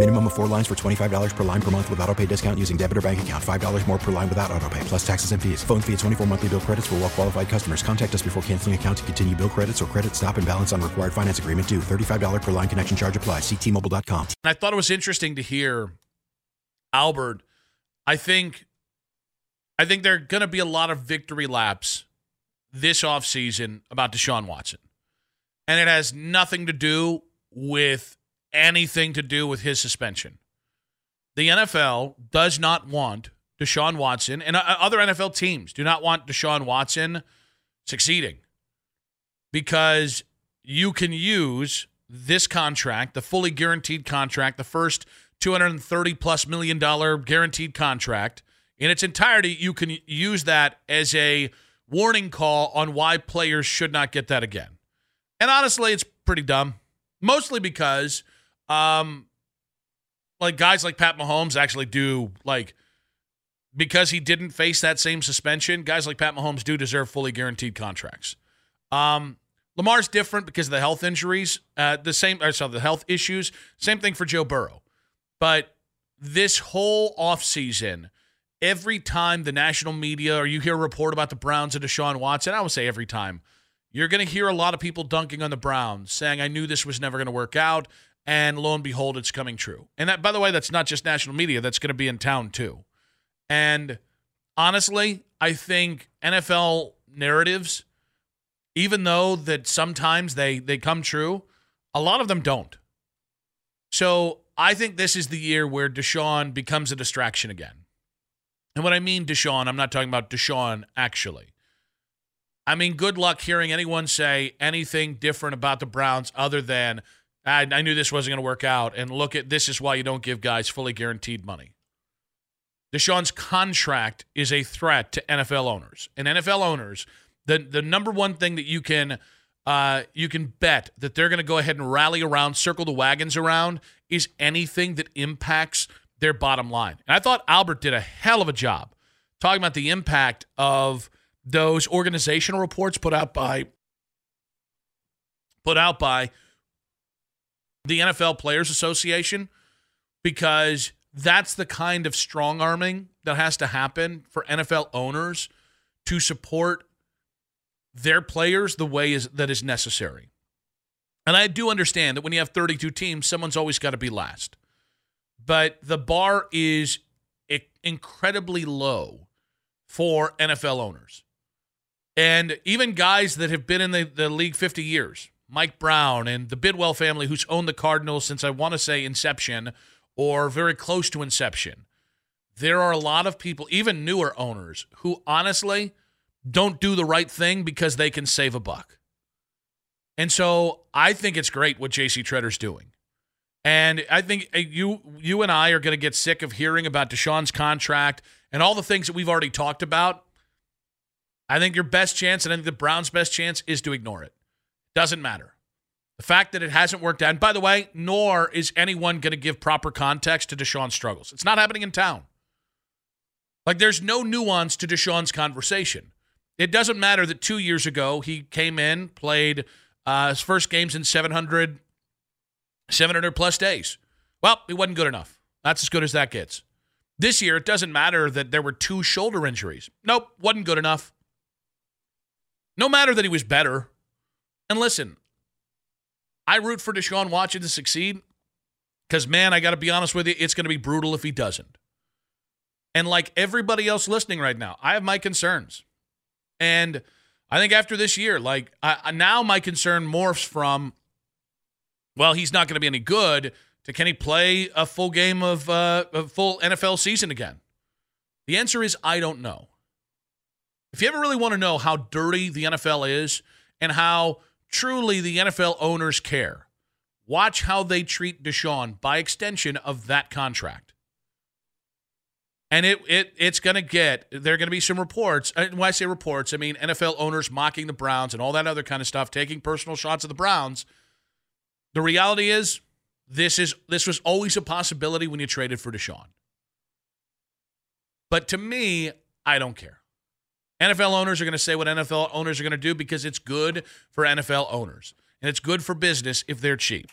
Minimum of four lines for $25 per line per month with auto pay discount using debit or bank account. $5 more per line without auto pay, plus taxes and fees. Phone fee at 24 monthly bill credits for well qualified customers. Contact us before canceling account to continue bill credits or credit stop and balance on required finance agreement due. $35 per line connection charge applies. See T-Mobile.com. And I thought it was interesting to hear Albert. I think I think there are to be a lot of victory laps this offseason about Deshaun Watson. And it has nothing to do with anything to do with his suspension. The NFL does not want Deshaun Watson, and uh, other NFL teams do not want Deshaun Watson succeeding because you can use this contract, the fully guaranteed contract, the first 230 plus million dollar guaranteed contract in its entirety, you can use that as a warning call on why players should not get that again. And honestly, it's pretty dumb. Mostly because um like guys like Pat Mahomes actually do like because he didn't face that same suspension, guys like Pat Mahomes do deserve fully guaranteed contracts. Um Lamar's different because of the health injuries, uh, the same, or sorry, the health issues. Same thing for Joe Burrow. But this whole offseason, every time the national media or you hear a report about the Browns and Deshaun Watson, I would say every time, you're going to hear a lot of people dunking on the Browns, saying, I knew this was never going to work out. And lo and behold, it's coming true. And that, by the way, that's not just national media, that's going to be in town too. And honestly, I think NFL narratives even though that sometimes they they come true, a lot of them don't. So I think this is the year where Deshaun becomes a distraction again. And when I mean Deshaun, I'm not talking about Deshaun actually. I mean, good luck hearing anyone say anything different about the Browns other than I, I knew this wasn't going to work out. And look at this is why you don't give guys fully guaranteed money. Deshaun's contract is a threat to NFL owners. And NFL owners the the number one thing that you can uh, you can bet that they're going to go ahead and rally around, circle the wagons around, is anything that impacts their bottom line. And I thought Albert did a hell of a job talking about the impact of those organizational reports put out by put out by the NFL Players Association because that's the kind of strong arming that has to happen for NFL owners to support their players the way is that is necessary. And I do understand that when you have 32 teams, someone's always got to be last. But the bar is incredibly low for NFL owners. And even guys that have been in the, the league 50 years, Mike Brown and the Bidwell family, who's owned the Cardinals since I want to say inception or very close to inception. There are a lot of people, even newer owners, who honestly don't do the right thing because they can save a buck. And so I think it's great what JC Tretter's doing. And I think uh, you you and I are going to get sick of hearing about Deshaun's contract and all the things that we've already talked about. I think your best chance, and I think the Browns' best chance, is to ignore it. Doesn't matter. The fact that it hasn't worked out, and by the way, nor is anyone going to give proper context to Deshaun's struggles. It's not happening in town. Like there's no nuance to Deshaun's conversation. It doesn't matter that two years ago he came in, played uh, his first games in 700, 700 plus days. Well, he wasn't good enough. That's as good as that gets. This year, it doesn't matter that there were two shoulder injuries. Nope, wasn't good enough. No matter that he was better. And listen, I root for Deshaun Watson to succeed because, man, I got to be honest with you, it's going to be brutal if he doesn't. And like everybody else listening right now, I have my concerns. And I think after this year, like I, now my concern morphs from, well, he's not going to be any good to can he play a full game of uh, a full NFL season again? The answer is I don't know. If you ever really want to know how dirty the NFL is and how truly the NFL owners care, watch how they treat Deshaun by extension of that contract. And it, it it's going to get, there are going to be some reports. And when I say reports, I mean NFL owners mocking the Browns and all that other kind of stuff, taking personal shots at the Browns. The reality is, this is this was always a possibility when you traded for Deshaun. But to me, I don't care. NFL owners are going to say what NFL owners are going to do because it's good for NFL owners. And it's good for business if they're cheap.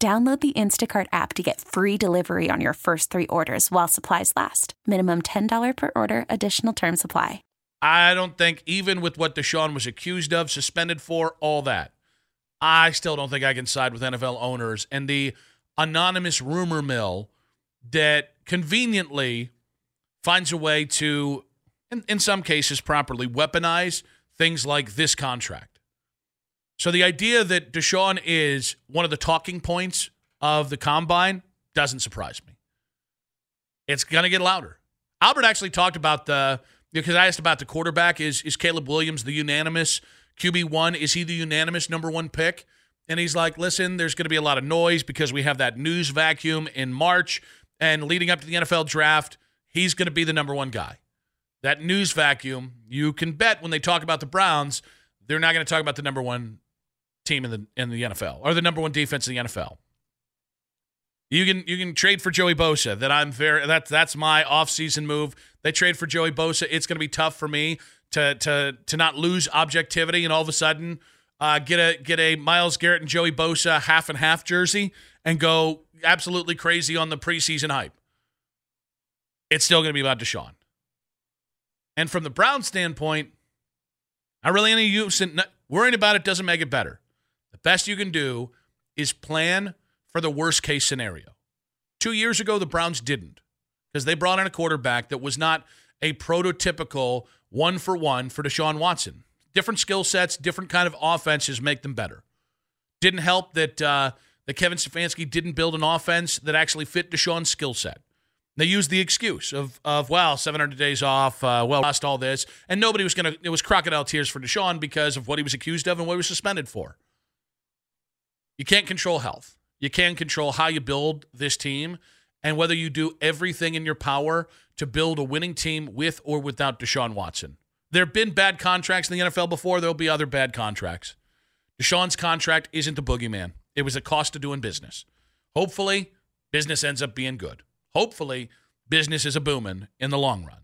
Download the Instacart app to get free delivery on your first three orders while supplies last. Minimum $10 per order, additional term supply. I don't think, even with what Deshaun was accused of, suspended for, all that, I still don't think I can side with NFL owners and the anonymous rumor mill that conveniently finds a way to, in, in some cases, properly weaponize things like this contract. So the idea that Deshaun is one of the talking points of the combine doesn't surprise me. It's going to get louder. Albert actually talked about the because I asked about the quarterback is is Caleb Williams the unanimous QB one? Is he the unanimous number one pick? And he's like, listen, there's going to be a lot of noise because we have that news vacuum in March and leading up to the NFL draft. He's going to be the number one guy. That news vacuum, you can bet when they talk about the Browns, they're not going to talk about the number one team in the in the NFL or the number one defense in the NFL. You can you can trade for Joey Bosa. That I'm very that's that's my offseason move. They trade for Joey Bosa. It's going to be tough for me to to to not lose objectivity and all of a sudden uh, get a get a Myles Garrett and Joey Bosa half and half jersey and go absolutely crazy on the preseason hype. It's still going to be about Deshaun. And from the Brown standpoint, I really any use in worrying about it doesn't make it better. Best you can do is plan for the worst case scenario. Two years ago, the Browns didn't because they brought in a quarterback that was not a prototypical one for one for Deshaun Watson. Different skill sets, different kind of offenses make them better. Didn't help that uh, that Kevin Stefanski didn't build an offense that actually fit Deshaun's skill set. They used the excuse of of well, 700 days off, uh, well, lost all this, and nobody was gonna. It was crocodile tears for Deshaun because of what he was accused of and what he was suspended for. You can't control health. You can control how you build this team and whether you do everything in your power to build a winning team with or without Deshaun Watson. There have been bad contracts in the NFL before. There'll be other bad contracts. Deshaun's contract isn't the boogeyman. It was a cost of doing business. Hopefully, business ends up being good. Hopefully, business is a booming in the long run.